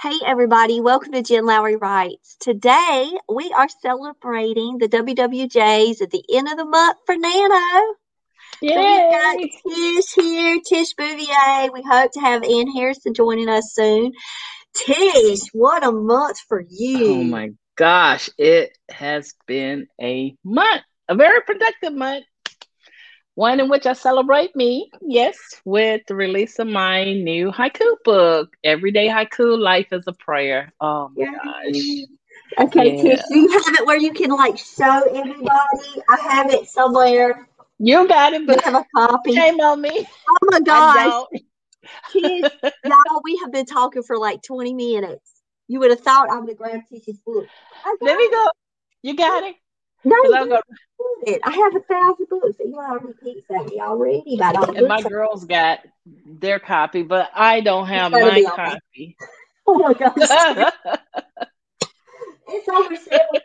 Hey, everybody, welcome to Jen Lowry Writes. Today, we are celebrating the WWJs at the end of the month for Nano. Yay! So we've got Tish here, Tish Bouvier. We hope to have Ann Harrison joining us soon. Tish, what a month for you. Oh my gosh, it has been a month, a very productive month. One in which I celebrate me, yes, with the release of my new haiku book, Everyday Haiku Life is a Prayer. Oh my gosh. Okay, Yeah. Tish, do you have it where you can like show everybody? I have it somewhere. You got it, You have a copy. shame on me. Oh my gosh. Tish, y'all, we have been talking for like 20 minutes. You would have thought I would have grabbed Tish's book. Let me go. You got it? No, I'm it. I have a thousand books. You already peeked at me already about all and my girls got their copy, but I don't have my be on me. copy. Oh my gosh. oh it's over seven.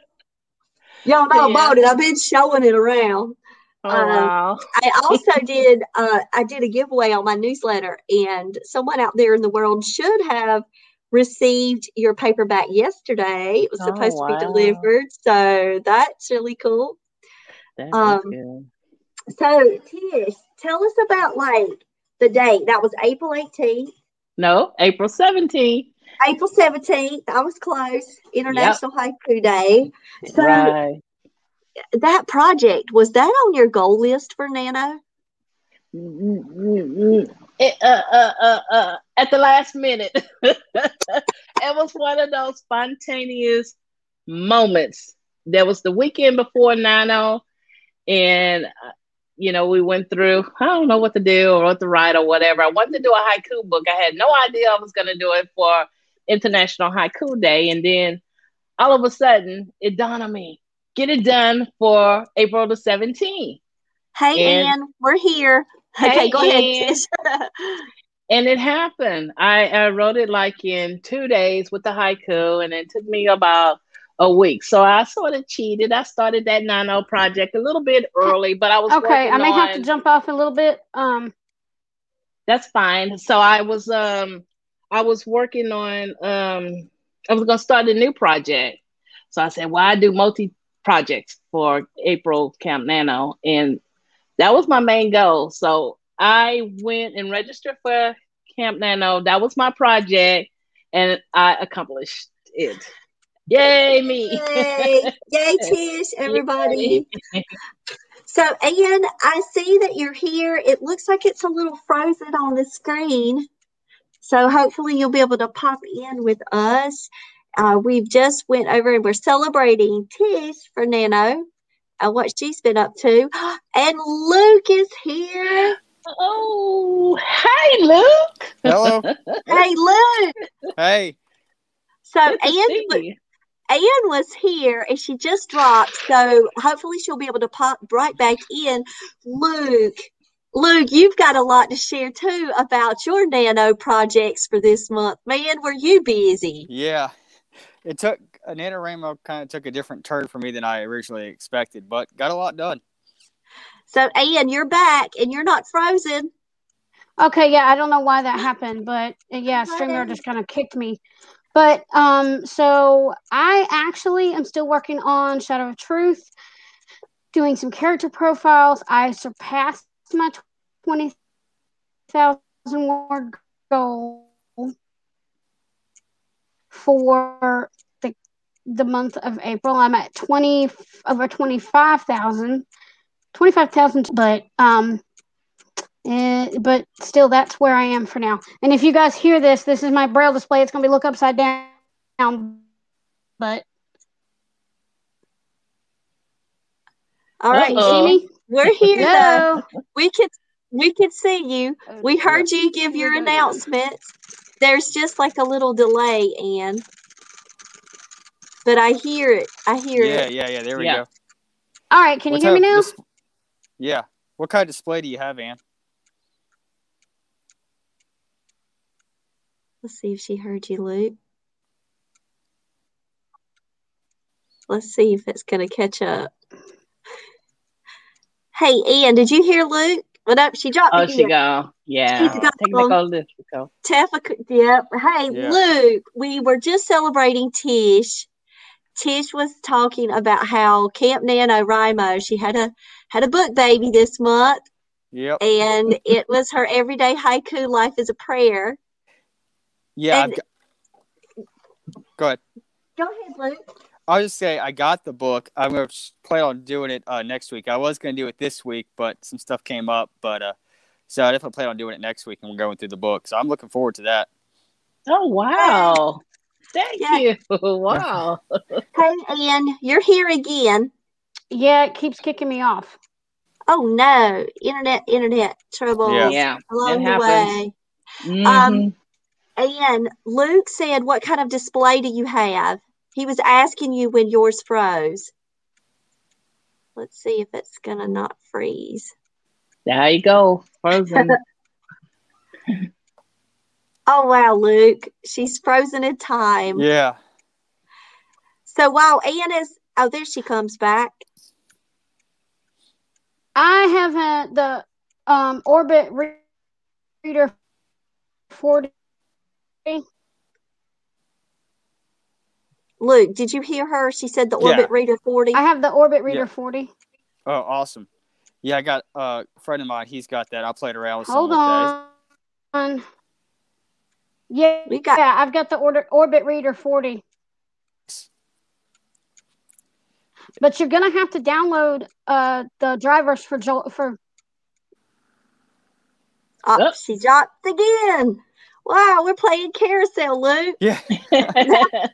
Y'all know Yeah. about it. I've been showing it around. Um, wow. I also did uh, I did a giveaway on my newsletter, and someone out there in the world should have received your paperback yesterday. It was Oh, supposed to be delivered, so that's really cool. That um, good. So Tish, tell us about like the date. That was April 18th, No, April 17th. April 17th. I was close. International Haiku Day. So right. that project was that on your goal list for Nano? It, uh, uh, uh, uh, at the last minute. it was one of those spontaneous moments. There was the weekend before 9 and, uh, you know, we went through, I don't know what to do or what to write or whatever. I wanted to do a haiku book. I had no idea I was going to do it for International Haiku Day. And then all of a sudden, it dawned on me get it done for April the 17th. Hey And- Ann, we're here. Okay, go Ann. ahead. And it happened. I, I wrote it like in two days with the haiku, and it took me about a week. So I sort of cheated. I started that 9 project a little bit early, but I was Okay, I may have to jump off a little bit. Um, That's fine. So I was um I was working on um I was gonna start a new project. So I said, well, I do multi projects for April Camp Nano, and that was my main goal. So I went and registered for Camp Nano. That was my project, and I accomplished it. Yay, me! Yay, yay, Tish, everybody. So, Ann, I see that you're here. It looks like it's a little frozen on the screen. So hopefully you'll be able to pop in with us. Uh, we've just went over and we're celebrating Tish for Nano and what she's been up to. And Luke is here. Oh, hey, Luke! Hello. Hey, Luke. hey. So Good to Ann. Ann was here and she just dropped. So hopefully she'll be able to pop right back in. Luke, Luke, you've got a lot to share too about your nano projects for this month. Man, were you busy? Yeah. It took an NaNoWriMo kind of took a different turn for me than I originally expected, but got a lot done. So Anne, you're back and you're not frozen. okay, yeah, I don't know why that happened, but yeah. StreamYard just kind of kicked me. But um, so I actually am still working on Shadow of Truth. doing some character profiles. I surpassed my 20,000 word goal for the the month of April. I'm at 20 over 25,000. 25,000 but um eh, but still that's where I am for now. And if you guys hear this, this is my braille display. It's going to be look upside down. But All right, Uh-oh. see me? we're here though. We could we could see you. We heard you give your Yeah. announcements. There's just like a little delay, Anne. But I hear it. I hear Yeah, it. yeah, yeah. Yeah. There we Yeah. go. All right, can What you hear me now? of dis- yeah. What kind of display do you have, Anne? Let's see if she heard you, Luke. Let's see if it's going to catch up. Hey, Ann, did you hear Luke? What no, she dropped Oh, again. she gone. Yeah. She's gone. Technical difficult. Teffa, yep. Hey, Yeah. Luke, we were just celebrating Tish. Tish was talking about how Camp NaNoWriMo, she had a had a book baby this month, Yep. and it was her everyday haiku life is a prayer. Yeah. And- got, go ahead. Go ahead, Luke. I'll just say I got the book. I'm gonna plan on doing it uh, next week. I was gonna do it this week, but some stuff came up. But uh, so I definitely plan on doing it next week, and we're going through the book. So I'm looking forward to that. Oh wow. Thank Yeah. you. Wow. Hey, Ann, you're here again. Yeah, it keeps kicking me off. Oh no, internet, internet trouble Yeah. Yeah. along it the happens. way. Mhm. Um, And Luke said, "What kind of display do you have?" He was asking you when yours froze. Let's see if it's gonna not freeze. there you go. Frozen. Oh wow, Luke, she's frozen in time. Yeah. So while Ann is, oh, there she comes back. I have had the um, Orbit Re- Reader 40. Luke, did you hear her? She said the Yeah. Orbit Reader 40. I have the Orbit Reader Yeah. 40. Oh, awesome. Yeah, I got uh, a friend of mine. He's got that. I played around with some Hold with that. on. Yeah, We got- yeah, I've got the order, Orbit Reader 40. But you're gonna have to download uh the drivers for Jo- for Oh, Yep. she dropped again. Wow, we're playing carousel, Luke. Yeah.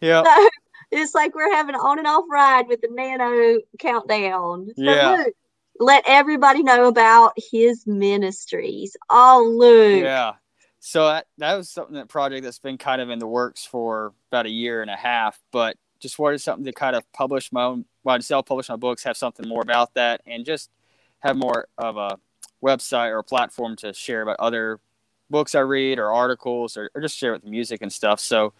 Yeah. So it's like we're having an on and off ride with the nano countdown. So Yeah. Luke, let everybody know about his ministries. Oh, Luke. Yeah. So that, that was something that project that's been kind of in the works for about a year and a half, but just wanted something to kind of publish my own, well, to self-publish my books, have something more about that, and just have more of a website or a platform to share about other books I read or articles or, or just share with music and stuff. So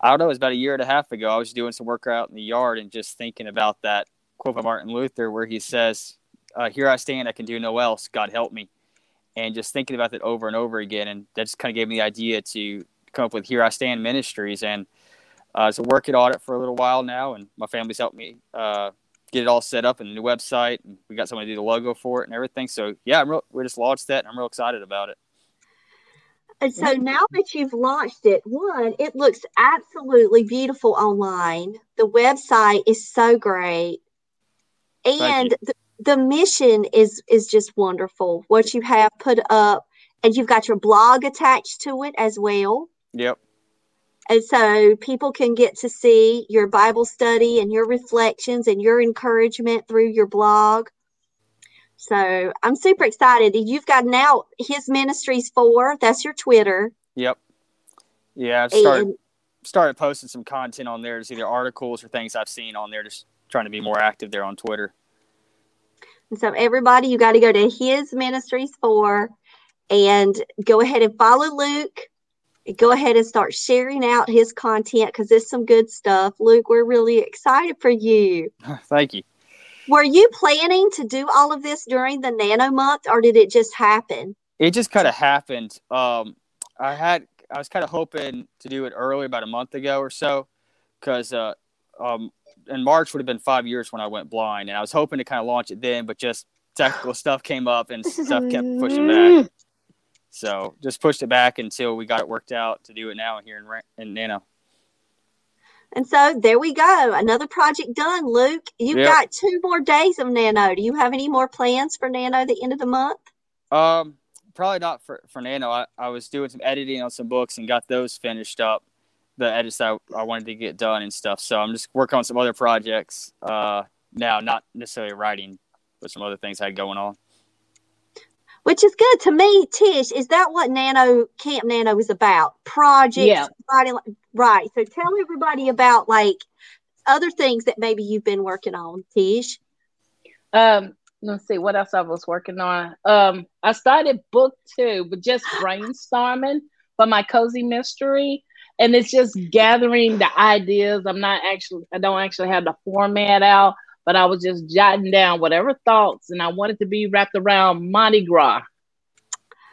I don't know, it was about a year and a half ago. I was doing some work out in the yard and just thinking about that quote by Martin Luther where he says, uh, Here I stand, I can do no else. God help me and just thinking about that over and over again. And that just kind of gave me the idea to come up with Here I Stand Ministries. And uh, so working on it for a little while now, and my family's helped me uh, get it all set up and the new website. And we got somebody to do the logo for it and everything. So yeah, I'm real, we just launched that, and I'm real excited about it. And so now that you've launched it, one, it looks absolutely beautiful online. The website is so great. And the, the mission is is just wonderful. What you have put up and you've got your blog attached to it as well. Yep. And so people can get to see your Bible study and your reflections and your encouragement through your blog. So I'm super excited. You've got now his ministries for that's your Twitter. Yep. Yeah, I've started And started posting some content on there, just either articles or things I've seen on there, just trying to be more active there on Twitter. And so everybody, you got to go to his ministries for and go ahead and follow Luke. Go ahead and start sharing out his content because it's some good stuff. Luke, we're really excited for you. Thank you. Were you planning to do all of this during the nano month or did it just happen? It just kind of happened. Um, I had I was kind of hoping to do it early, about a month ago or so, because uh, um, in March would have been five years when I went blind, and I was hoping to kind of launch it then, but just technical stuff came up and stuff kept pushing back. So just pushed it back until we got it worked out to do it now here in in Nano. And so there we go, another project done. Luke, you've Yep. got two more days of Nano. Do you have any more plans for Nano at the end of the month? Um, probably not for for Nano. I, I was doing some editing on some books and got those finished up. The edits that I, I wanted to get done and stuff. So I'm just working on some other projects uh, now, not necessarily writing, but some other things I had going on. Which is good to me, Tish. Is that what Nano Camp Nano is about? Projects, Yeah. writing, right? So tell everybody about like other things that maybe you've been working on, Tish. Um, let's see what else I was working on. Um, I started book two, but just brainstorming for my cozy mystery, and it's just gathering the ideas. I'm not actually, I don't actually have the format out, but I was just jotting down whatever thoughts, and I wanted to be wrapped around Mardi Gras.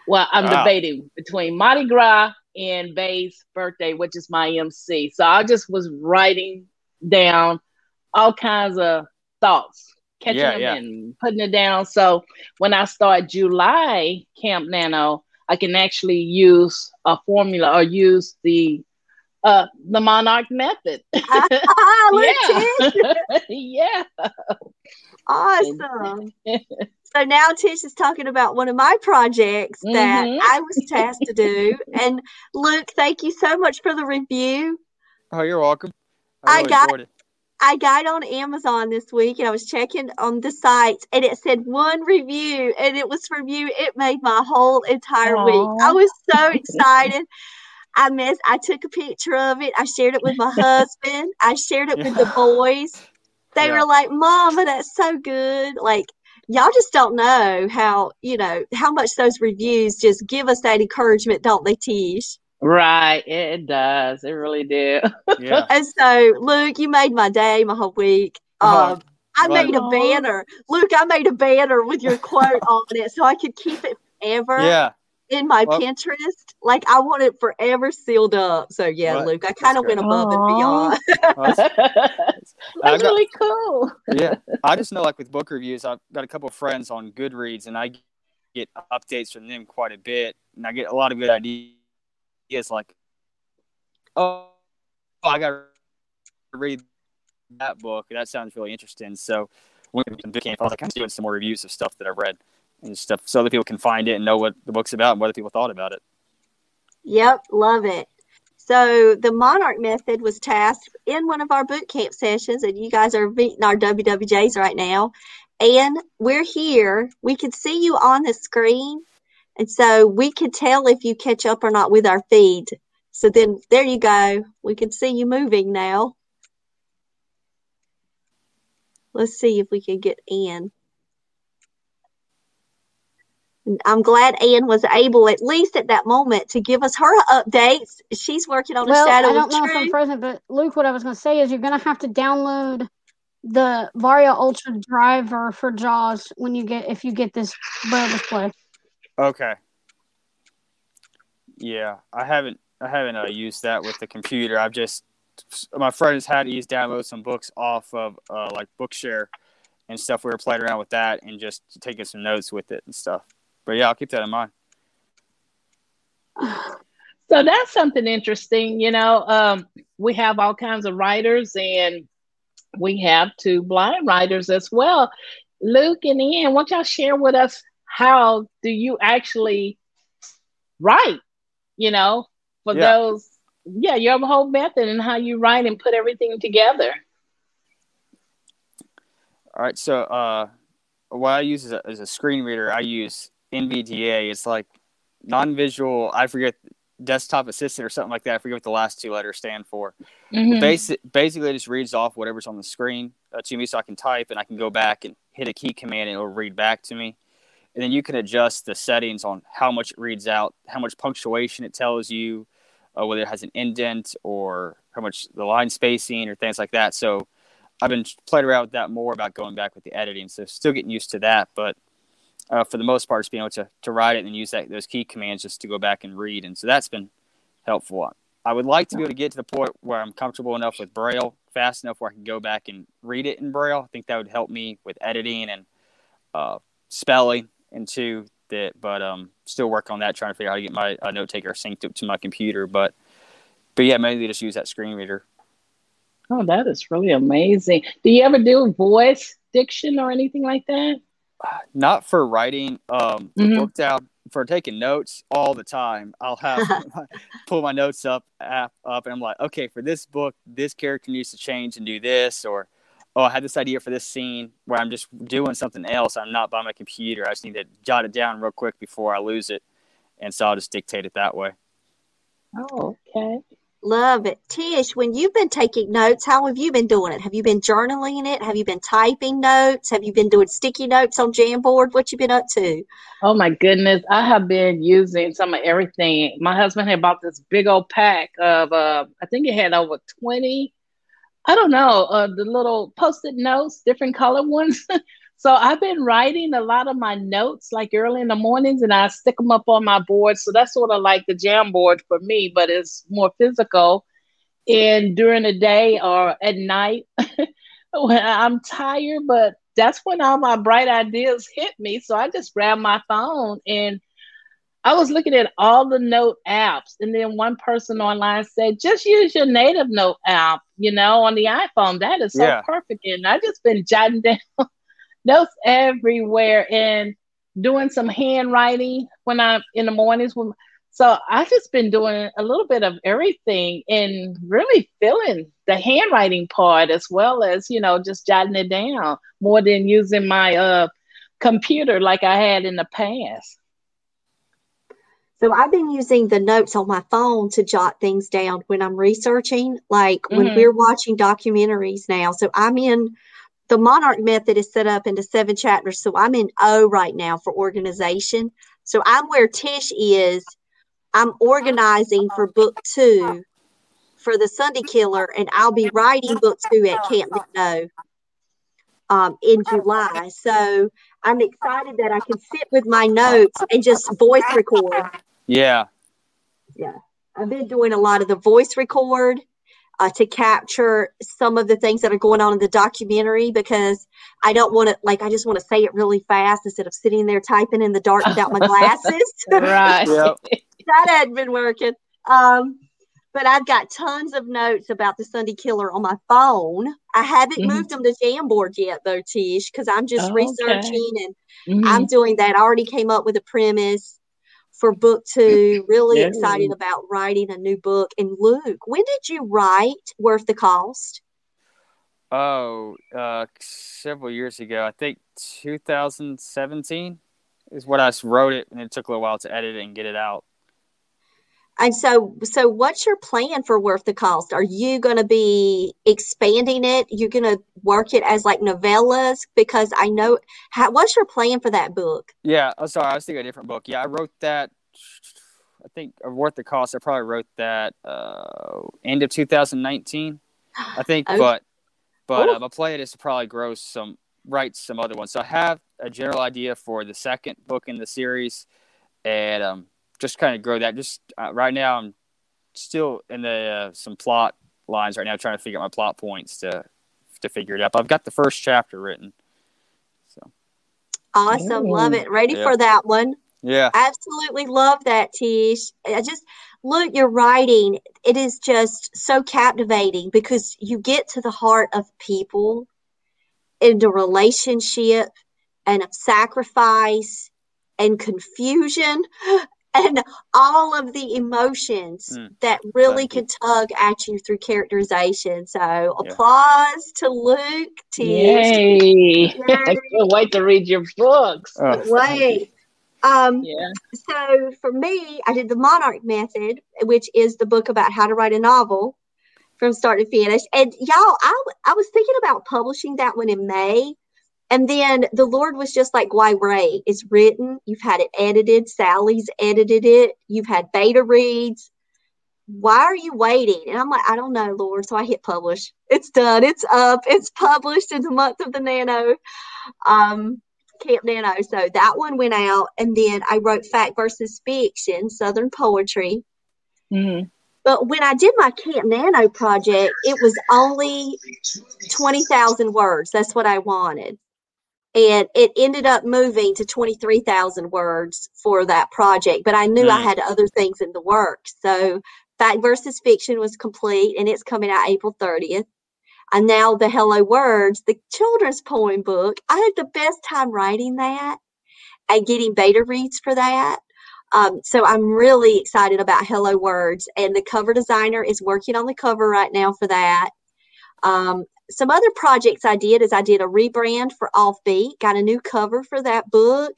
Well, I'm Wow. debating between Mardi Gras and Bay's birthday, which is my MC. So I just was writing down all kinds of thoughts, catching Yeah, them yeah. and putting it down. So when I start July Camp Nano, I can actually use a formula or use the uh the Monarch method. Ah, look, Tish. yeah. Awesome. So now Tish is talking about one of my projects that Mhm. I was tasked to do. And Luke, thank you so much for the review. Oh, you're welcome. I really got- it. I got on Amazon this week and I was checking on the sites and it said one review and it was from you. It made my whole entire week. I was so excited. I missed I took a picture of it. I shared it with my husband. I shared it with the boys. They Yeah. were like, Mama, that's so good. Like y'all just don't know how, you know, how much those reviews just give us that encouragement, don't they, Tish? Right. It does. It really did. Yeah. And so, Luke, you made my day, my whole week. Oh, Um, I glad- made a banner. Luke, I made a banner with your quote on it so I could keep it forever Yeah. In my Well- Pinterest. Like I want it forever sealed up. So yeah, Well, Luke, I kind of great. went above and beyond. Well, that's- That's got- really cool. yeah. I just know, like with book reviews, I've got a couple of friends on Goodreads, and I get updates from them quite a bit, and I get a lot of good ideas. Like, oh, I got to read that book. That sounds really interesting. So, when we boot camp, I was like, I'm doing some more reviews of stuff that I've read and stuff, so other people can find it and know what the book's about and what other people thought about it. Yep, love it. So the Monarch method was tasked in one of our boot camp sessions, and you guys are meeting our WWJs right now. And we're here. We can see you on the screen. And so we can tell if you catch up or not with our feed. So then there you go. We can see you moving now. Let's see if we can get Ann. And I'm glad Anne was able, at least at that moment, to give us her updates. She's working on a Well, shadow I don't of know if I'm truth. present, but Luke, what I was going to say is you're going to have to download the Varia Ultra driver for Jaws when you get if you get this braille display. Okay. Yeah, I haven't I haven't uh, used that with the computer. I've just my friend has had he's download some books off of uh, like Bookshare and stuff. We were playing around with that and just taking some notes with it and stuff. But yeah, I'll keep that in mind. So that's something interesting. You know, um, we have all kinds of writers, and we have two blind writers as well. Luke and Ian, won't y'all share with us how do you actually write? You know, for Yeah. those, yeah, your whole method and how you write and put everything together. All right, so uh, what I use as a, as a screen reader, I use NVDA. It's like non-visual. I forget desktop assistant or something like that. I forget what the last two letters stand for. Mhm. Basic, basically, it just reads off whatever's on the screen uh, to me, so I can type and I can go back and hit a key command and it'll read back to me. And then you can adjust the settings on how much it reads out, how much punctuation it tells you, uh, whether it has an indent or how much the line spacing or things like that. So I've been playing around with that more about going back with the editing. So still getting used to that, but uh, for the most part, just being able to, to write it and use that those key commands just to go back and read. And so that's been helpful. I would like to be able to get to the point where I'm comfortable enough with Braille fast enough where I can go back and read it in Braille. I think that would help me with editing and uh, spelling into that, but um, still work on that, trying to figure out how to get my uh, note taker synced up to my computer. But, but yeah, mainly just use that screen reader. Oh, that is really amazing. Do you ever do voice diction or anything like that? Not for writing. Um, mm-hmm. for taking notes all the time. I'll have pull my notes up app up, and I'm like, okay, for this book, this character needs to change and do this, or oh, I had this idea for this scene where I'm just doing something else. I'm not by my computer. I just need to jot it down real quick before I lose it, and so I'll just dictate it that way. Oh, okay. Love it. Tish, when you've been taking notes, how have you been doing it? Have you been journaling it? Have you been typing notes? Have you been doing sticky notes on Jamboard? What you been up to? Oh my goodness. I have been using some of everything. My husband had bought this big old pack of uh I think it had over 20 I don't know, uh the little post-it notes, different color ones. So I've been writing a lot of my notes like early in the mornings and I stick them up on my board. So that's sort of like the jam board for me, but it's more physical. And during the day or at night when I'm tired, but that's when all my bright ideas hit me. So I just grab my phone and I was looking at all the note apps, and then one person online said, just use your native note app, you know, on the iPhone. That is so yeah. perfect. And I just been jotting down notes everywhere and doing some handwriting when I'm in the mornings. When, so I've just been doing a little bit of everything and really feeling the handwriting part as well as, you know, just jotting it down more than using my uh, computer like I had in the past. So I've been using the notes on my phone to jot things down when I'm researching, like mm-hmm. when we're watching documentaries now. So I'm in the Monarch method is set up into seven chapters. So I'm in O right now for organization. So I'm where Tish is. I'm organizing for book two for the Sunday Killer, and I'll be writing book two at Camp No um, in July. So I'm excited that I can sit with my notes and just voice record. Yeah. Yeah. I've been doing a lot of the voice record uh, to capture some of the things that are going on in the documentary because I don't want to, like, I just want to say it really fast instead of sitting there typing in the dark without my glasses. right. That hadn't been working. Um, but I've got tons of notes about the Sunday Killer on my phone. I haven't mm-hmm. moved them to Jamboard yet, though, Tish, because I'm just oh, researching okay. and mm-hmm. I'm doing that. I already came up with a premise for book two. Really yeah. excited about writing a new book. And Luke, when did you write Worth the Cost? Oh, uh, several years ago. I think 2017 is what I wrote it, and it took a little while to edit it and get it out. And so, so what's your plan for Worth the Cost? Are you going to be expanding it? You're going to work it as like novellas? Because I know, how, what's your plan for that book? Yeah. Oh, sorry. I was thinking a different book. Yeah. I wrote that, I think, Worth the Cost. I probably wrote that uh, end of 2019, I think. okay. But, but oh. uh, my plan is to probably grow some, write some other ones. So I have a general idea for the second book in the series. And, um, just kind of grow that. Just uh, right now, I'm still in the uh, some plot lines right now, trying to figure out my plot points to to figure it out. I've got the first chapter written. So awesome, Ooh. love it. Ready yeah. for that one? Yeah, absolutely love that, Tish. I just look your writing. It is just so captivating because you get to the heart of people in a relationship and of sacrifice and confusion and all of the emotions mm, that really can tug at you through characterization. So yeah. applause to Luke. Tish. Yay. Yay. I can't wait to read your books. Oh. Wait. Um, yeah. So for me, I did the Monarch Method, which is the book about how to write a novel from start to finish. And y'all, I, I was thinking about publishing that one in May, and then the Lord was just like, why Ray? It's written. You've had it edited. Sally's edited it. You've had beta reads. Why are you waiting? And I'm like, I don't know, Lord. So I hit publish. It's done. It's up. It's published in the month of the Nano. Um, Camp Nano. So that one went out. And then I wrote Fact versus Fiction, Southern Poetry. Mm-hmm. But when I did my Camp Nano project, it was only 20,000 words. That's what I wanted. And it ended up moving to 23,000 words for that project. But I knew I Mm. had other things in the works. So Fact versus Fiction was complete and it's coming out April 30th. And now the Hello Words, the children's poem book. I had the best time writing that and getting beta reads for that. Um, so I'm really excited about Hello Words, and the cover designer is working on the cover right now for that. Um, some other projects I did is I did a rebrand for Offbeat, got a new cover for that book.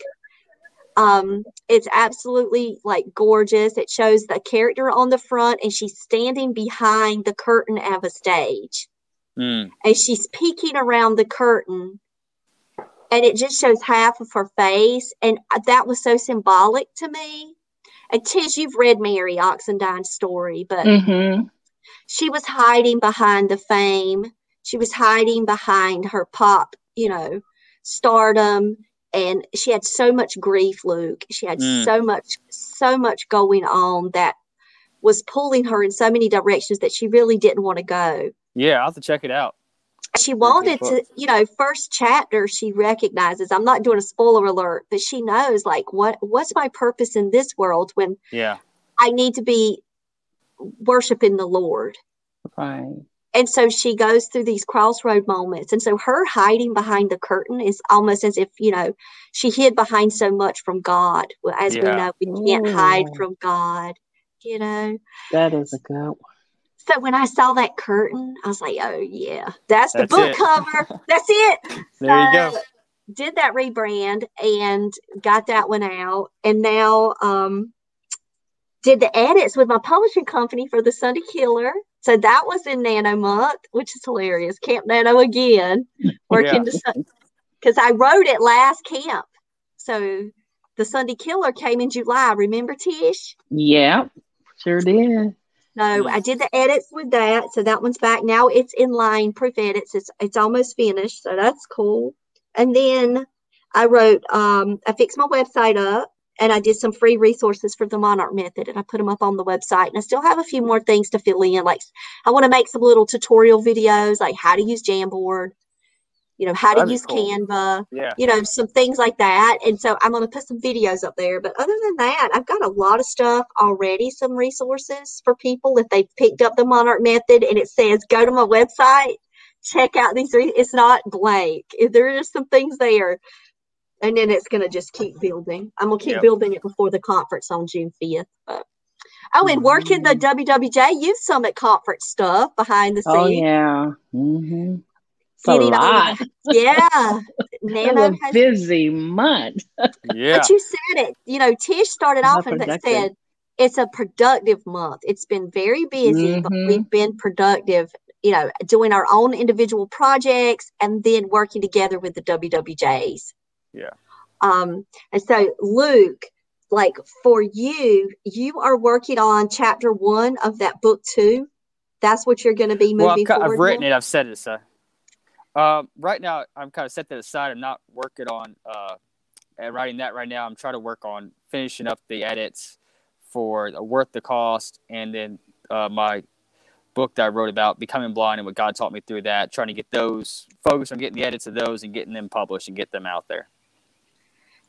Um, it's absolutely like gorgeous. It shows the character on the front, and she's standing behind the curtain of a stage Mm. and she's peeking around the curtain and it just shows half of her face and that was so symbolic to me and tish you've read mary oxendine's story but Mm-hmm. she was hiding behind the fame she was hiding behind her pop you know stardom and she had so much grief luke she had Mm. so much so much going on that was pulling her in so many directions that she really didn't want to go Yeah, I'll have to check it out. she wanted to you know first chapter she recognizes i'm not doing a spoiler alert but she knows like what what's my purpose in this world when Yeah. i need to be worshiping the lord Right. And so she goes through these crossroad moments and so her hiding behind the curtain is almost as if you know she hid behind so much from god Well, as we know we can't hide from god you know That is a good one. so when i saw that curtain i was like oh yeah that's the book it. cover that's it There you go. Did that rebrand and got that one out, and now um, did the edits with my publishing company for the Sunday Killer. So that was in Nano month, which is hilarious. Camp Nano again, working because I wrote it last camp. So the Sunday Killer came in July. Remember, Tish? Yeah, sure did. No, I did the edits with that, so that one's back now. It's in line, proof edits. It's it's almost finished, so that's cool. And then I wrote, um, I fixed my website up, and I did some free resources for the Monarch Method, and I put them up on the website. And I still have a few more things to fill in, like I want to make some little tutorial videos, like how to use Jamboard, you know, how to That'd use cool. Canva, Yeah. you know, some things like that. And so I'm going to put some videos up there. But other than that, I've got a lot of stuff already, some resources for people if they've picked up the Monarch Method and it says go to my website, check out these. Re- it's not blank. There are just some things there. And then it's going to just keep building. I'm going to keep Yep. building it before the conference on June 5th. But, oh, and working the WWJ Youth Summit conference stuff behind the scenes. Oh yeah. Mm-hmm. It's a all lot. yeah. It Nano was a has busy month. Yeah. But you said it. You know, Tish started off and said it's a productive month. It's been very busy, but Mhm. we've been productive. You know, doing our own individual projects and then working together with the WWJs. Yeah. Um, and so Luke, like for you, you are working on chapter one of that book too. That's what you're going to be Well, I've, moving ki- I've written with? it. I've said it. So, um, right now, I'm kind of set that aside. I'm not working on uh, writing that right now. I'm trying to work on finishing up the edits for the Worth the Cost, and then uh, my book that I wrote about becoming blind and what God taught me through that. Trying to get those focus on getting the edits of those and getting them published and get them out there.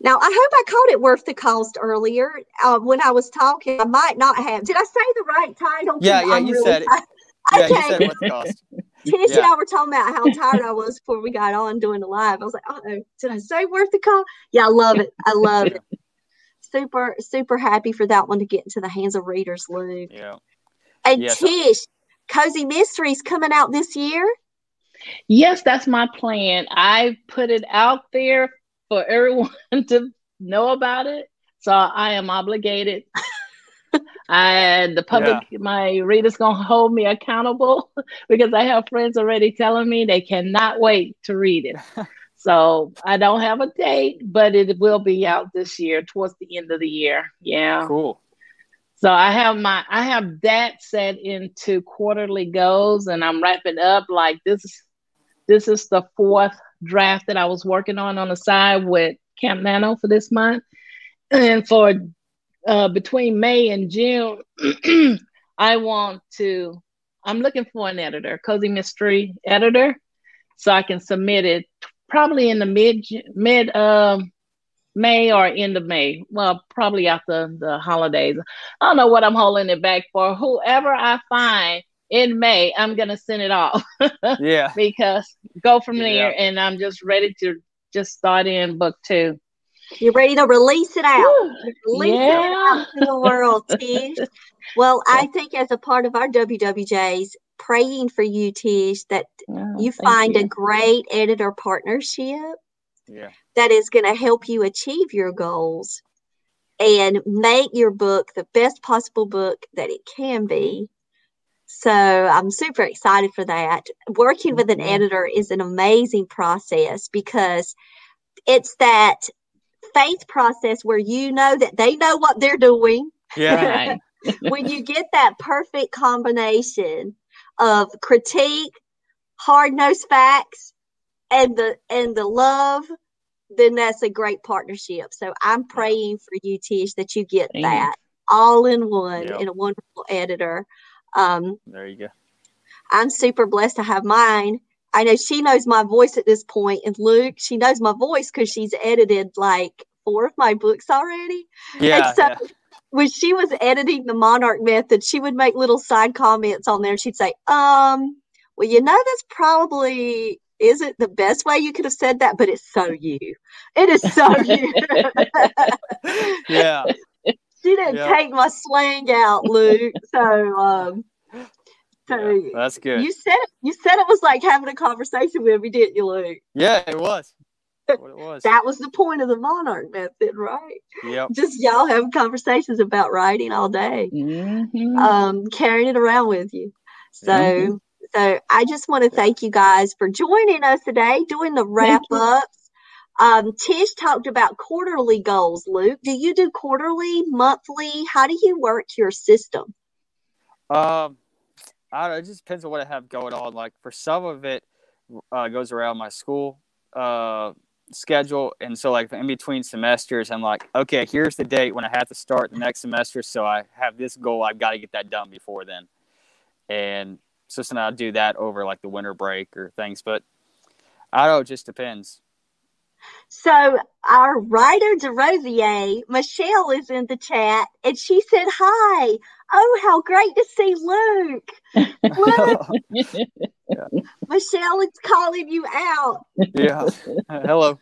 Now, I hope I called it worth the cost earlier. Uh, when I was talking, I might not have. Did I say the right title? Yeah, yeah, I'm you said it. tired. Yeah, you Okay. said Worth the Cost. Tish and I were talking about how tired I was before we got on doing the live. I was like, uh oh, did I say worth the call? Yeah, I love it. I love it. Super, super happy for that one to get into the hands of readers, Luke. Yeah. And Yes. Tish, Cozy Mysteries coming out this year. Yes, that's my plan. I put it out there for everyone to know about it. So I am obligated. and the public, my readers, gonna hold me accountable because I have friends already telling me they cannot wait to read it. so I don't have a date, but it will be out this year, towards the end of the year. Yeah. Cool. So I have my I have that set into quarterly goals and I'm wrapping up like this is this is the fourth draft that I was working on on the side with Camp Nano for this month. And for uh, between May and June, I want to. I'm looking for an editor, cozy mystery editor, so I can submit it probably in the mid mid um, May or end of May. Well, probably after the holidays. I don't know what I'm holding it back for. Whoever I find in May, I'm gonna send it off. yeah. because go from there, Yeah. and I'm just ready to just start in book two. You're ready to release it out. Release it Yeah. out to the world, Tish. Well, I think as a part of our WWJs, praying for you, Tish, that Oh, you thank find a great editor partnership Yeah. that is going to help you achieve your goals and make your book the best possible book that it can be. So I'm super excited for that. Working with an Mhm. editor is an amazing process because it's that faith process where you know that they know what they're doing. Yeah. When you get that perfect combination of critique, hard-nosed facts, and the and the love, then that's a great partnership. So I'm praying for you, Tish, that you get Amen. that all in one Yep. in a wonderful editor. Um, There you go. I'm super blessed to have mine. I know she knows my voice at this point, and Luke, she knows my voice because she's edited like four of my books already. Yeah. so- yeah. when she was editing the Monarch Method, she would make little side comments on there. And she'd say, "Um, well, you know, that's probably isn't the best way you could have said that, but it's so you. It is so you." Yeah. She didn't Yeah. take my slang out, Luke. So, um, so Yeah, That's good. you said. You said it was like having a conversation with me, didn't you, Luke? Yeah, it was. What it was. That was the point of the Monarch Method, right? Yep. Just y'all having conversations about writing all day. Mhm. um, carrying it around with you. So, Mhm. so I just want to thank you guys for joining us today, doing the wrap you. Um, Tish talked about quarterly goals. Luke, do you do quarterly, monthly? How do you work your system? Um, I don't know. It just depends on what I have going on. Like for some of it, uh, goes around my school uh schedule, and so like in between semesters, I'm like, okay, here's the date when I have to start the next semester. So I have this goal. I've got to get that done before then, and so then I'll do that over like the winter break or things. But I don't know. It just depends. So our writer DeRosier, Michelle, is in the chat, and she said, "Hi, oh, how great to see Luke." Luke, Michelle is calling you out. yeah. Hello.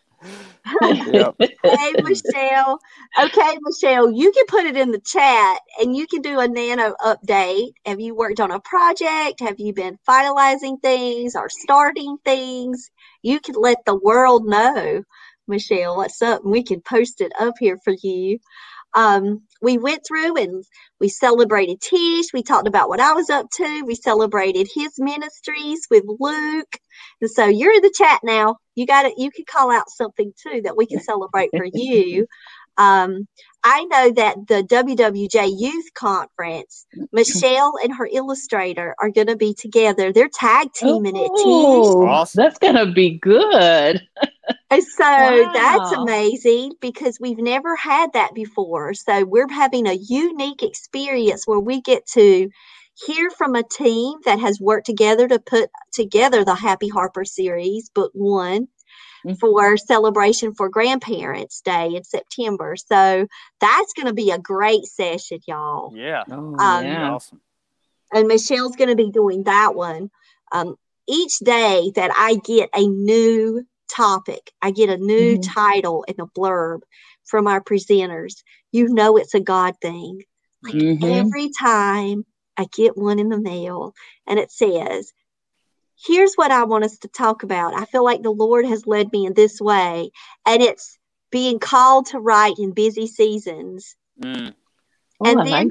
Hey, Michelle. Okay, Michelle, you can put it in the chat and you can do a nano update. Have you worked on a project? Have you been finalizing things or starting things? You can let the world know, Michelle, what's up, and we can post it up here for you. Um, we went through and we celebrated Tish. We talked about what I was up to. We celebrated his ministries with Luke. And so you're in the chat now. You got it. You can call out something too that we can celebrate for you. Um, I know that the WWJ Youth Conference, Michelle and her illustrator are going to be together. They're tag teaming it, Tish. Oh, Awesome. That's gonna be good. And so that's amazing because we've never had that before. So we're having a unique experience where we get to hear from a team that has worked together to put together the Happy Harper series, book one, Mhm. for celebration for Grandparents Day in September. So that's going to be a great session, y'all Yeah. Oh, Um, yeah. Awesome. and Michelle's going to be doing that one. Um, each day that I get a new topic, I get a new Mhm. title and a blurb from our presenters. You know it's a God thing. Like Mhm. every time I get one in the mail and it says, Here's what I want us to talk about. I feel like the Lord has led me in this way. And it's being called to write in busy seasons. Mm. Oh, and I then- like.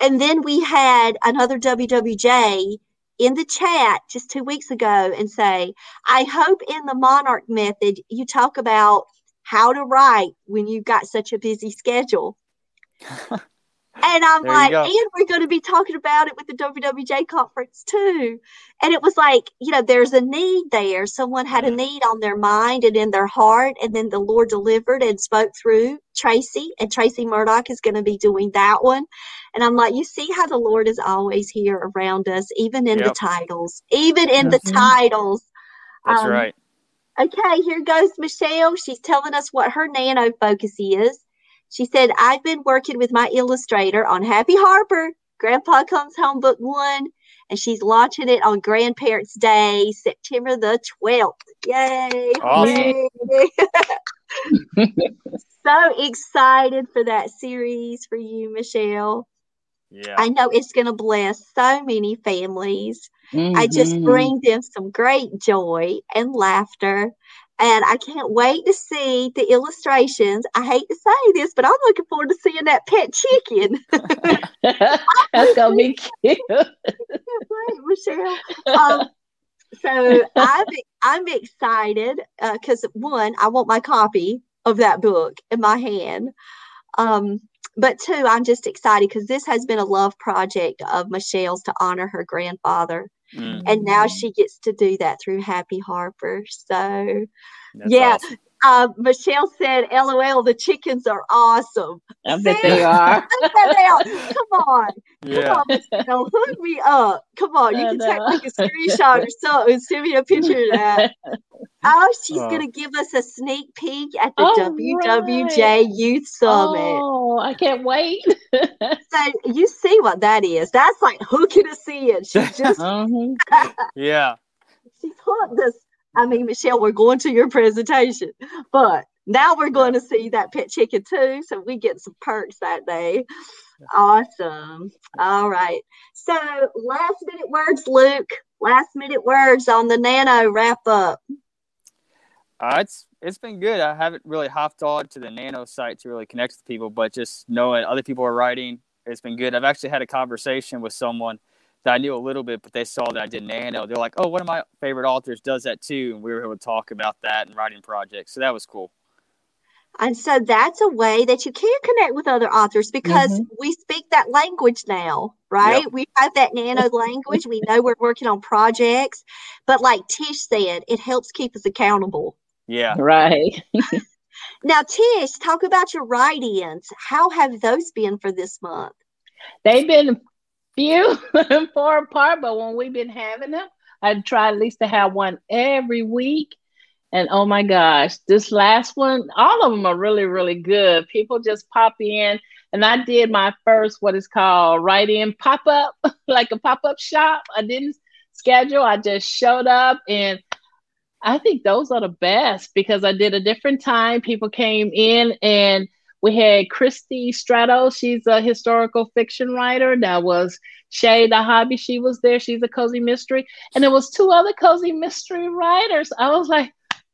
And then we had another WWJ in the chat just two weeks ago and say, I hope in the Monarch method you talk about how to write when you've got such a busy schedule. And I'm There like, and we're going to be talking about it with the WWJ conference too. And it was like, you know, there's a need there. Someone had a need on their mind and in their heart. And then the Lord delivered and spoke through Tracy. And Tracy Murdoch is going to be doing that one. And I'm like, you see how the Lord is always here around us, even in the titles, even in the Mhm. titles. That's Um, right. Okay, here goes Michelle. She's telling us what her nano focus is. She said, I've been working with my illustrator on Happy Harper, Grandpa Comes Home Book One, and she's launching it on Grandparents' Day, September the 12th. Yay! Awesome. hooray. so excited for that series for you, Michelle. Yeah. I know it's going to bless so many families. I just Mhm. bring them some great joy and laughter. And I can't wait to see the illustrations. I hate to say this, but I'm looking forward to seeing that pet chicken. That's gonna be cute. right, Michelle. Um, so I'm I'm excited because one, I want my copy of that book in my hand. Um, but two, I'm just excited because this has been a love project of Michelle's to honor her grandfather. Mm, and now she gets to do that through Happy Harper. So, that's yeah. awesome. uh, Michelle said, "LOL, the chickens are awesome." I bet See? they are. Look at that. Come on, come Yeah. on, Michelle, hook me up. Come on, you can take know. like a screenshot or something. Send me a picture of that. Oh, she's Oh. gonna give us a sneak peek at the All WWJ right. Youth Summit. Oh, I can't wait. So you see what that is? That's like hooking us in. She just Mhm. Yeah. she's hooked us. I mean, Michelle, we're going to your presentation, but now we're going to see that pet chicken too. So we get some perks that day. Awesome. All right. So last minute words, Luke. Last minute words on the nano wrap up. Uh, it's it's been good. I haven't really hopped on to the Nano site to really connect with people, but just knowing other people are writing, it's been good. I've actually had a conversation with someone that I knew a little bit, but they saw that I did Nano. They're like, "Oh, one of my favorite authors does that too," and we were able to talk about that and writing projects. So that was cool. And so that's a way that you can connect with other authors because Mhm. we speak that language now, right? We have that nano language. We know we're working on projects. But like Tish said, it helps keep us accountable. Yeah. Right. Now, Tish, talk about your write ins. How have those been for this month? They've been few and far apart, but when we've been having them, I try at least to have one every week. And oh my gosh, this last one, all of them are really, really good. People just pop in, and I did my first what is called write in pop up, like a pop up shop. I didn't schedule, I just showed up, and I think those are the best because I did a different time. People came in and we had Christy Strato. She's a historical fiction writer. That was Shay the Hobby. She was there. She's a cozy mystery. And there was two other cozy mystery writers. I was like,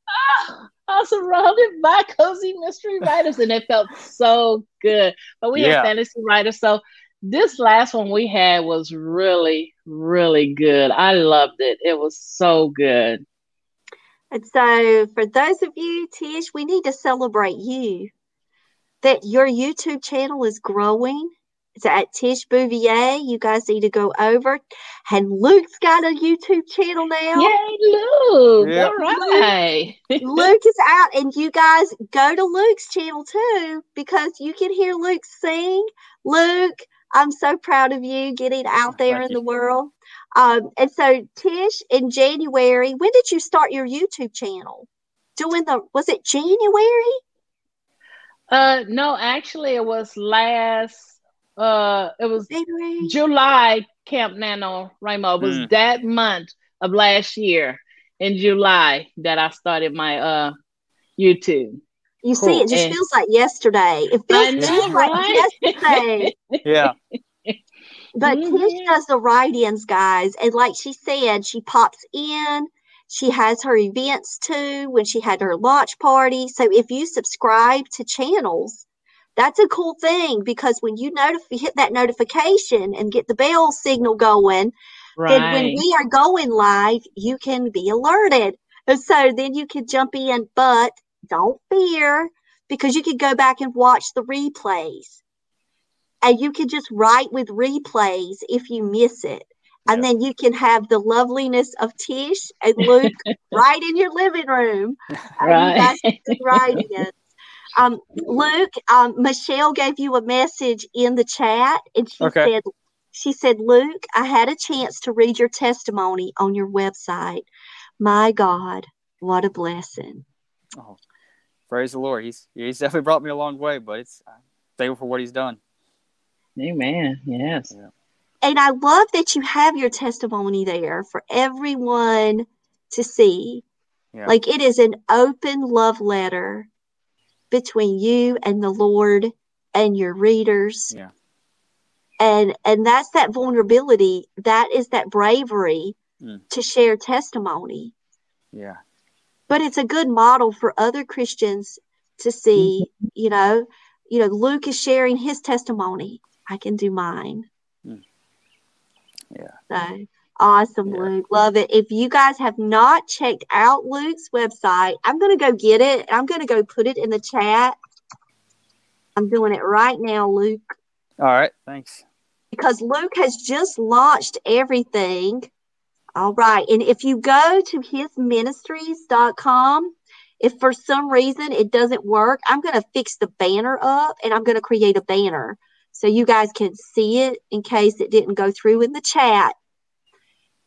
ah, I was surrounded by cozy mystery writers, and it felt so good. But we Yeah. had fantasy writers. So this last one we had was really, really good. I loved it. It was so good. And so, for those of you, Tish, we need to celebrate you that your YouTube channel is growing. It's at Tish Bouvier. You guys need to go over. And Luke's got a YouTube channel now. Yay, Luke. Yeah. All right. Luke is out, and you guys go to Luke's channel too because you can hear Luke sing. Luke, I'm so proud of you getting out there Thank in you. the world. Um, and so, Tish, in January, when did you start your YouTube channel? Doing the was it January? Uh, no, actually, it was last. Uh, it was January. July Camp Nano Rainbow. It was Mm. that month of last year in July that I started my uh YouTube. You see, Cool. it just And- feels like yesterday. It I feels know, just like yesterday. Yeah. But Tish Mhm. does the write-ins, guys, and like she said, she pops in. She has her events too when she had her launch party. So if you subscribe to channels, that's a cool thing because when you notif- hit that notification and get the bell signal going, right. then when we are going live, you can be alerted. And so then you can jump in, but don't fear because you can go back and watch the replays. And you can just write with replays if you miss it. And then you can have the loveliness of Tish and Luke right in your living room. Right. Guys it. Um, Luke, um, Michelle gave you a message in the chat, and she Okay. said, "She said, Luke, I had a chance to read your testimony on your website. My God, what a blessing! Oh, praise the Lord. He's he's definitely brought me a long way, but it's I'm thankful for what he's done. Amen. Yes. And I love that you have your testimony there for everyone to see. Yeah. Like it is an open love letter between you and the Lord and your readers. Yeah. And and that's that vulnerability. That is that bravery Mm. to share testimony. Yeah. But it's a good model for other Christians to see, you know, you know, Luke is sharing his testimony. I can do mine. Mm. Yeah. So awesome, Yeah. Luke. Love it. If you guys have not checked out Luke's website, I'm going to go get it. I'm going to go put it in the chat. I'm doing it right now, Luke, All right. Thanks. because Luke has just launched everything. All right. And if you go to hisministries.com, if for some reason it doesn't work, I'm going to fix the banner up and I'm going to create a banner so you guys can see it in case it didn't go through in the chat.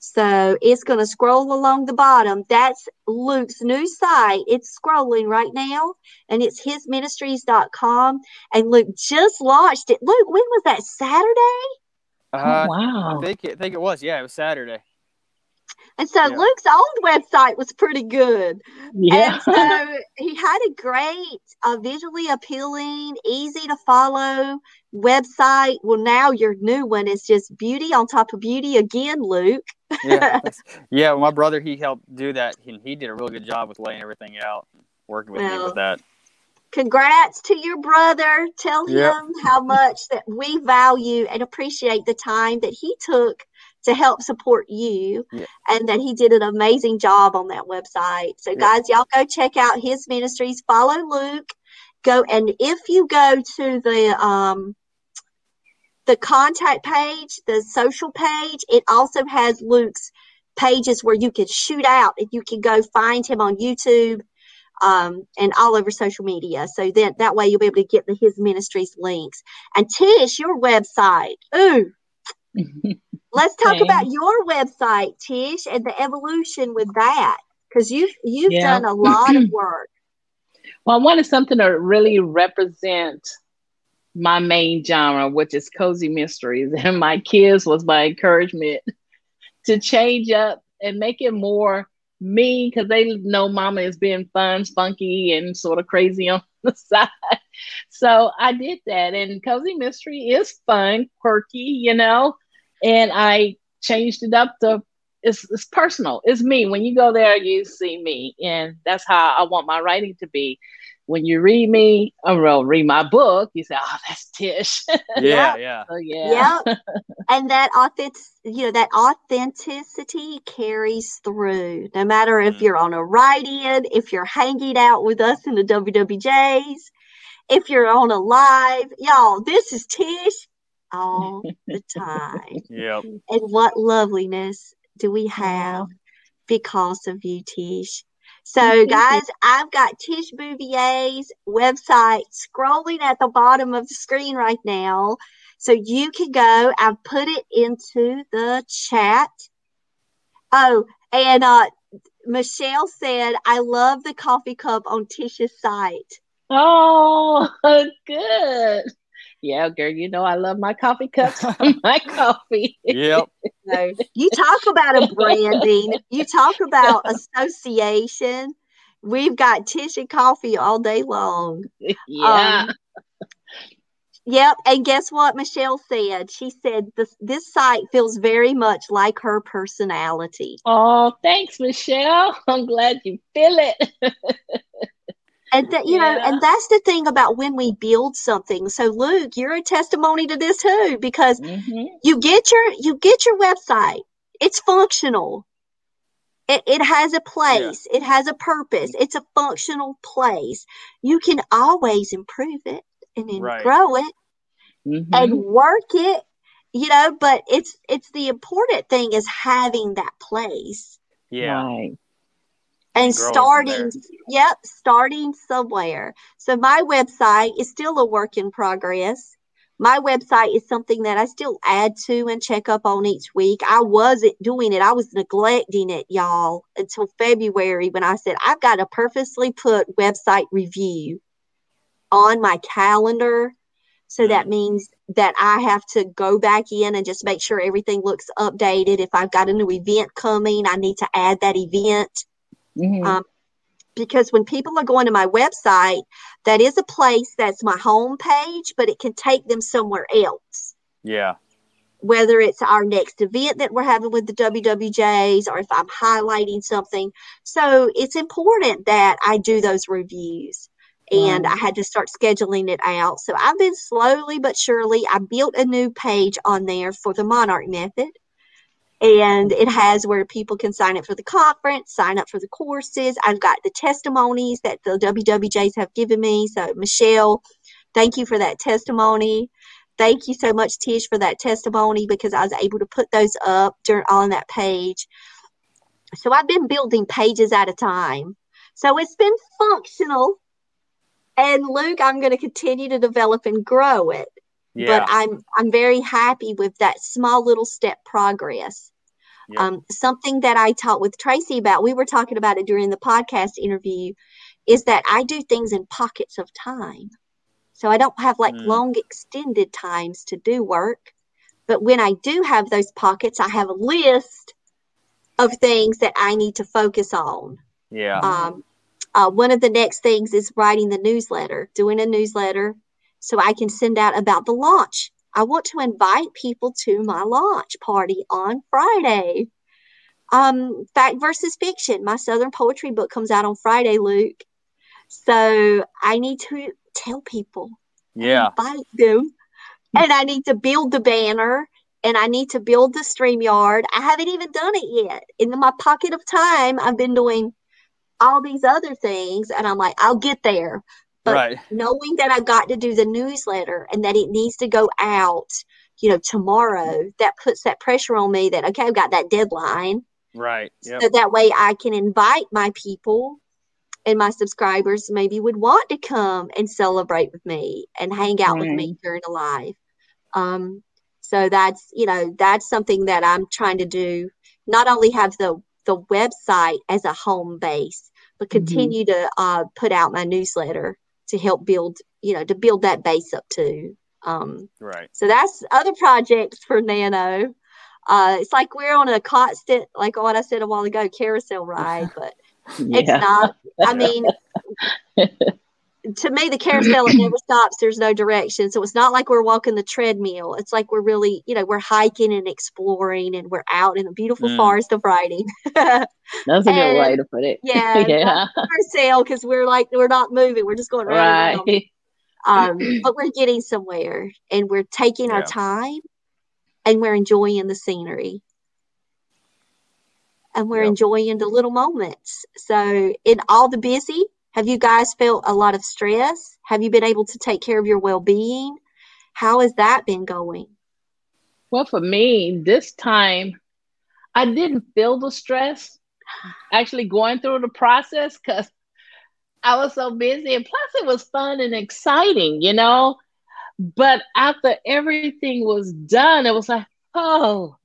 So it's going to scroll along the bottom. That's Luke's new site. It's scrolling right now and it's hisministries.com. And Luke just launched it. Luke, when was that? Saturday? Uh, oh, wow. I think it, I think it was. Yeah, it was Saturday. And so Yeah. Luke's old website was pretty good. Yeah. And so he had a great, uh, visually appealing, easy to follow website. Well, now your new one is just beauty on top of beauty again, Luke. Yeah. yeah. My brother he helped do that, and he did a really good job with laying everything out, working with me with that. Congrats to your brother. Tell Yep. him how much that we value and appreciate the time that he took to help support you Yeah. and that he did an amazing job on that website. So Yeah. guys, y'all go check out his ministries, follow Luke. Go and if you go to the um the contact page, the social page, it also has Luke's pages where you can shoot out and you can go find him on YouTube um, and all over social media. So that that way you'll be able to get the his ministries links. And Tish, your website. Ooh, let's talk Okay. about your website, Tish, and the evolution with that because you've you've Yeah. done a lot of work. Well, I wanted something to really represent my main genre, which is cozy mysteries. And my kids was my encouragement to change up and make it more me because they know mama is being fun, spunky, and sort of crazy on the side. So I did that. And cozy mystery is fun, quirky, you know. And I changed it up to it's, it's personal. It's me. When you go there, you see me. And that's how I want my writing to be. When you read me, or well, read my book, you say, oh, that's Tish. Yeah. Yeah. so, yeah. Yep. and that authentic, you know, that authenticity carries through. No matter if Mhm. you're on a write-in, if you're hanging out with us in the WWJs, if you're on a live, y'all, this is Tish all the time. Yep. And what loveliness do we have because of you, Tish? So, guys, I've got Tish Bouvier's website scrolling at the bottom of the screen right now. So you can go. I've put it into the chat. Oh, and uh, Michelle said, I love the coffee cup on Tish's site. Oh, good. Yeah, girl, you know I love my coffee cups, my coffee. Yep. So you talk about a branding, you talk about association. We've got Tish and coffee all day long. yeah. Um, Yep, and guess what Michelle said? She said this this site feels very much like her personality. oh, thanks, Michelle. I'm glad you feel it. And that you know, and that's the thing about when we build something. So Luke, you're a testimony to this too, because Mhm. you get your you get your website. It's functional. It, it has a place. It has a purpose. It's a functional place. You can always improve it and then Right. grow it. Mhm. and work it, you know, but it's it's the important thing is having that place Yeah. Right. And starting yep starting somewhere. So my website is still a work in progress. My website is something that i still add to and check up on each week. I wasn't doing it. I was neglecting it y'all until february when i said i've got to purposely put website review on my calendar. So that means that I have to go back in and just make sure everything looks updated. If I've got a new event coming, I need to add that event Mhm. um, because when people are going to my website, that is a place that's my home page, but it can take them somewhere else. Yeah. Whether it's our next event that we're having with the WWJs or if I'm highlighting something. So it's important that I do those reviews. And I had to start scheduling it out. So I've been slowly but surely, I built a new page on there for the Monarch Method and it has where people can sign up for the conference, sign up for the courses. I've got the testimonies that the WWJs have given me. So, Michelle, thank you for that testimony. Thank you so much, Tish, for that testimony because I was able to put those up during, on that page. So, I've been building pages at a time. So, it's been functional. And Luke, I'm going to continue to develop and grow it Yeah. but I'm I'm very happy with that small little step progress. Yep. Um, something that I talked with Tracy about, we were talking about it during the podcast interview, is that I do things in pockets of time. So I don't have like Mm. long extended times to do work. But when I do have those pockets, I have a list of things that I need to focus on. yeah. Um, uh, one of the next things is writing the newsletter, doing a newsletter so I can send out about the launch. I want to invite people to my launch party on Friday. Um, Fact versus Fiction, my Southern poetry book comes out on Friday, Luke. So I need to tell people, yeah. invite them, and I need to build the banner and I need to build the StreamYard. I haven't even done it yet. In my pocket of time, I've been doing all these other things, and I'm like, I'll get there. But right. knowing that I've got to do the newsletter and that it needs to go out, you know, tomorrow, that puts that pressure on me that, okay, I've got that deadline. Right. Yep. So that way I can invite my people and my subscribers maybe would want to come and celebrate with me and hang out with me during the live. Um, so that's, you know, that's something that I'm trying to do. Not only have the, the website as a home base, but Mhm. continue to uh, put out my newsletter to help build, you know, to build that base up too. Um, Right. so that's other projects for Nano. Uh, it's like we're on a constant, like what I said a while ago, carousel ride, but it's not. I mean, to me, the carousel it never stops. There's no direction, so it's not like we're walking the treadmill. It's like we're really, you know, we're hiking and exploring, and we're out in the beautiful Mm. forest of writing. That's a good way to put it. yeah, yeah. carousel because we're like we're not moving. We're just going right. around. Um, but we're getting somewhere and we're taking our time and we're enjoying the scenery and we're Yep. enjoying the little moments so in all the busy have you guys felt a lot of stress have you been able to take care of your well-being how has that been going Well, for me, this time, I didn't feel the stress actually going through the process because I was so busy. And plus, it was fun and exciting, you know? But after everything was done, it was like, oh,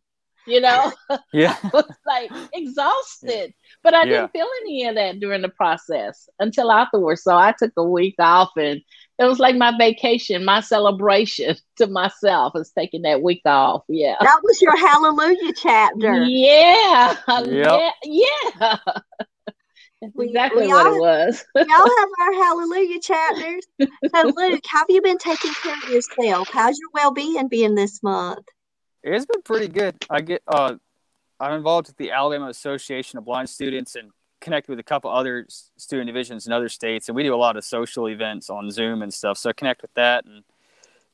you know, Yeah. I was like exhausted. But I Yeah. didn't feel any of that during the process until afterwards. So I took a week off and it was like my vacation, my celebration to myself is taking that week off. Yeah. that was your hallelujah chapter Yeah. Yep. Yeah. Yeah. We- exactly we what all- it was. y'all have our hallelujah chapters so luke how have you been taking care of yourself how's your well-being being this month It's been pretty good. I get uh, I'm involved with the Alabama Association of Blind Students and connect with a couple other student divisions in other states, and we do a lot of social events on Zoom and stuff. So I connect with that and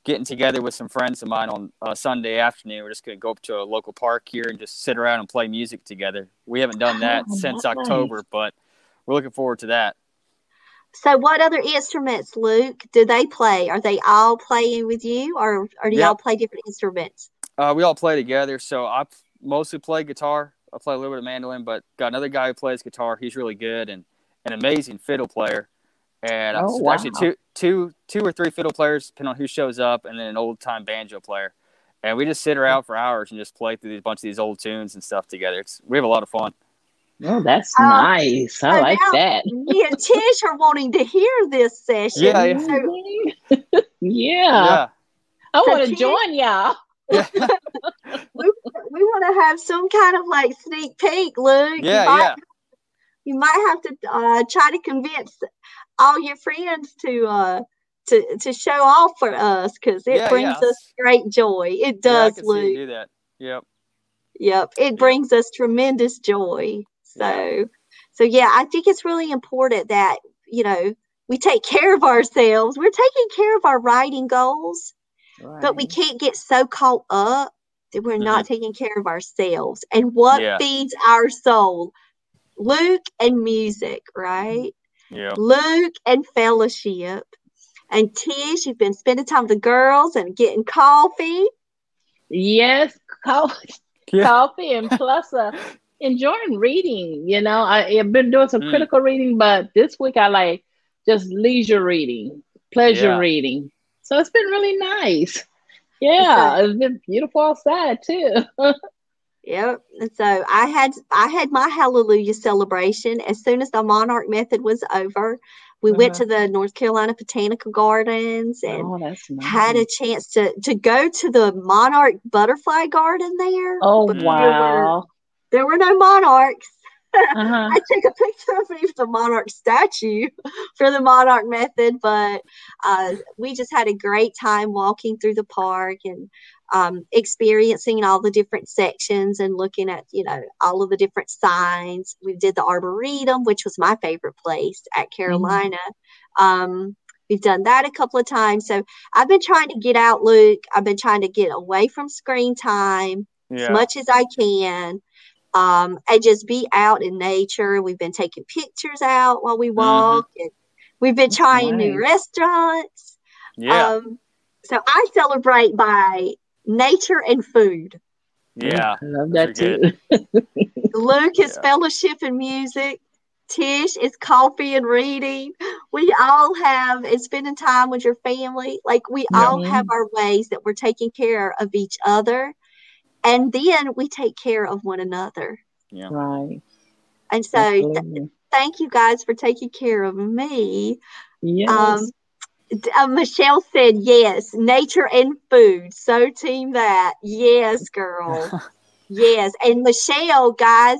getting together with some friends of mine on uh, Sunday afternoon. We're just gonna go up to a local park here and just sit around and play music together. We haven't done that Oh, since nice. October, but we're looking forward to that. So, what other instruments, Luke, do they play? Are they all playing with you, or, or do Yep. y'all play different instruments? Uh, we all play together. So I mostly play guitar. I play a little bit of mandolin, but got another guy who plays guitar. He's really good and an amazing fiddle player. And Oh, I- actually wow. two, two, two or three fiddle players, depending on who shows up, and then an old time banjo player. And we just sit around for hours and just play through a bunch of these old tunes and stuff together. It's we have a lot of fun. Oh, that's Uh, nice. I like that. Me and Tish are wanting to hear this session. Yeah, yeah. So yeah. I So want to Tish- join y'all. Yeah. we, we want to have some kind of like sneak peek, Luke. you Yeah, might, yeah. You might have to uh, try to convince all your friends to uh, to to show off for us because it Yeah, brings yeah. us great joy. It Yeah, does, you Luke. do that. Yep. Yep, it brings us tremendous joy. So, so yeah, I think it's really important that you know we take care of ourselves. We're taking care of our writing goals, but we can't get so caught up that we're not taking care of ourselves. And what Yeah. feeds our soul? Luke and music, right? Yeah. Luke and fellowship. And Tish, you've been spending time with the girls and getting coffee. Yes, coffee, Yeah. coffee, and plus uh, enjoying reading. You know, I, I've been doing some Mm. critical reading, but this week I like just leisure reading, pleasure Yeah. reading. So it's been really nice. Yeah, it's been beautiful outside too. Yep. And so I had I had my hallelujah celebration as soon as the monarch method was over. We went Uh-huh. to the North Carolina Botanical Gardens and oh, nice. had a chance to to go to the monarch butterfly garden there. oh but there were- wow. There were no monarchs. Uh-huh. I took a picture of me with the monarch statue for the monarch method, but uh, we just had a great time walking through the park and um, experiencing all the different sections and looking at you know all of the different signs. We did the arboretum, which was my favorite place at Carolina. Um, we've done that a couple of times, so I've been trying to get out, Luke. I've been trying to get away from screen time Yeah. as much as I can. Um, and just be out in nature. We've been taking pictures out while we walk, and we've been trying new restaurants. yeah. Um, so I celebrate by nature and food. yeah. I love that too. Luke is Yeah. fellowship and music. Tish is coffee and reading. We all have and spending time with your family. Like we Yeah. all have our ways that we're taking care of each other. And then we take care of one another. Yeah. right. And so th- thank you guys for taking care of me. Yes. Um, uh, Michelle said yes, nature and food. So team that. Yes, girl. yes. And Michelle, guys,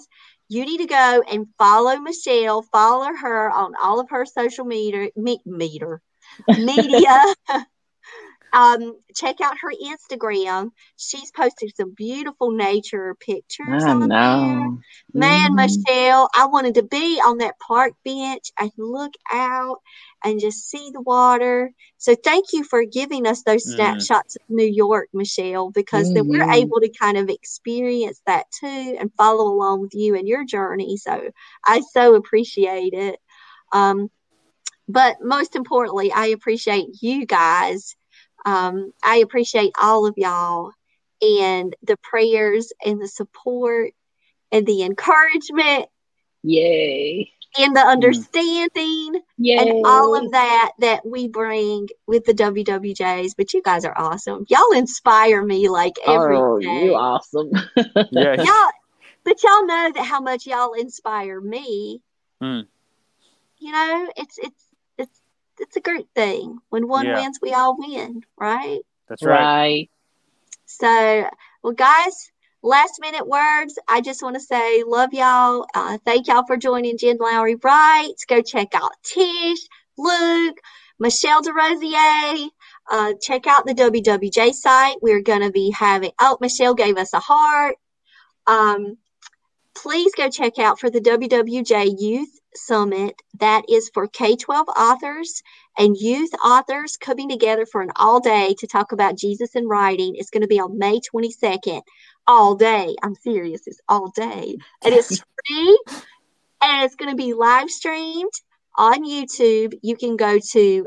you need to go and follow Michelle. Follow her on all of her social meter, me, meter media. um, check out her Instagram. She's posted some beautiful nature pictures I on there. know. Man, Mhm. Michelle, I wanted to be on that park bench and look out and just see the water. So thank you for giving us those Mhm. snapshots of New York, Michelle, because then we're Mhm. able to kind of experience that too and follow along with you and your journey. So I so appreciate it. Um, but most importantly, I appreciate you guys. Um, I appreciate all of y'all and the prayers and the support and the encouragement Yay. and the understanding Yay. and all of that that we bring with the WWJs. But you guys are awesome. Y'all inspire me like every oh, day. you awesome. Yeah. Y'all, but y'all know that how much y'all inspire me. Hmm. You know, it's it's it's it's a great thing. When one Yeah. wins, we all win, right? That's right. right. So, well, guys, last minute words. I just want to say, love y'all. Uh, thank y'all for joining Jen Lowry Writes. Go check out Tish, Luke, Michelle DeRosier. Uh, check out the WWJ site. We're going to be having, oh, Michelle gave us a heart. Um, please go check out for the WWJ Youth Summit. That is for K 12 authors and youth authors coming together for an all day to talk about Jesus and writing. It's going to be on May 22nd, all day. I'm serious, it's all day. And it's free and it's going to be live streamed on YouTube, you can go to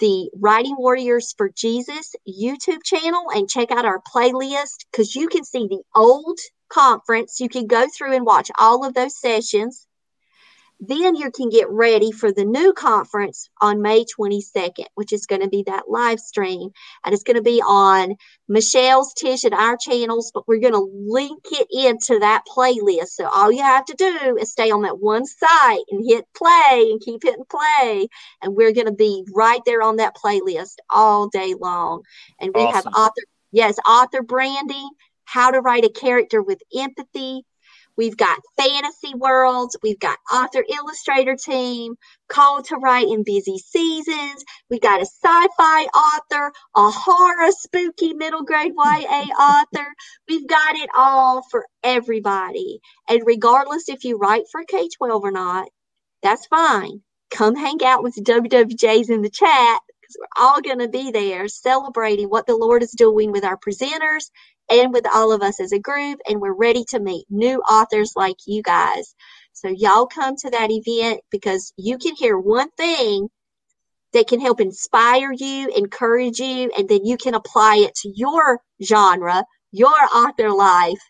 the Writing Warriors for Jesus YouTube channel and check out our playlist because you can see the old conference. You can go through and watch all of those sessions. Then you can get ready for the new conference on May 22nd, which is going to be that live stream. And it's going to be on Michelle's, Tish, and our channels, but we're going to link it into that playlist. So all you have to do is stay on that one site and hit play and keep hitting play. And we're going to be right there on that playlist all day long. And we awesome. have author, yes, author branding, how to write a character with empathy We've got fantasy worlds. We've got author illustrator team, call to write in busy seasons. We've got a sci-fi author, a horror spooky middle grade YA author. We've got it all for everybody. And regardless if you write for K-12 or not, that's fine. Come hang out with the WWJs in the chat because we're all going to be there celebrating what the Lord is doing with our presenters and with all of us as a group. And we're ready to meet new authors like you guys. So, y'all come to that event because you can hear one thing that can help inspire you, encourage you, and then you can apply it to your genre, your author life.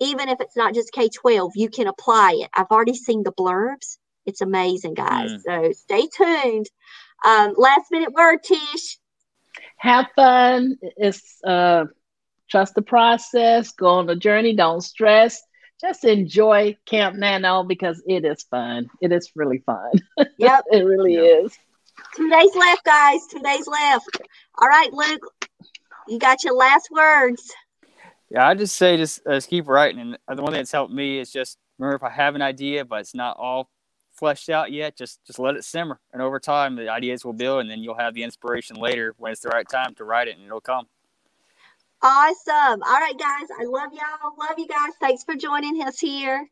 Even if it's not just K 12, you can apply it. I've already seen the blurbs. It's amazing, guys. Mm. So stay tuned. Um, last minute word, Tish. Have fun. It's uh, Trust the process, go on the journey, don't stress. Just enjoy Camp Nano because it is fun. It is really fun. Yep. it really yep. is. Two days left, guys. Two days left. All right, Luke, you got your last words. Yeah, I just say just, uh, just keep writing. And the one thing that's helped me is just remember if I have an idea, but it's not all fleshed out yet, just just let it simmer. And over time, the ideas will build, and then you'll have the inspiration later when it's the right time to write it, and it'll come. Awesome. All right, guys. I love y'all. Love you guys. Thanks for joining us here.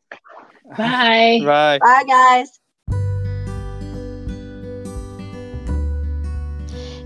Bye. Bye. Bye, guys.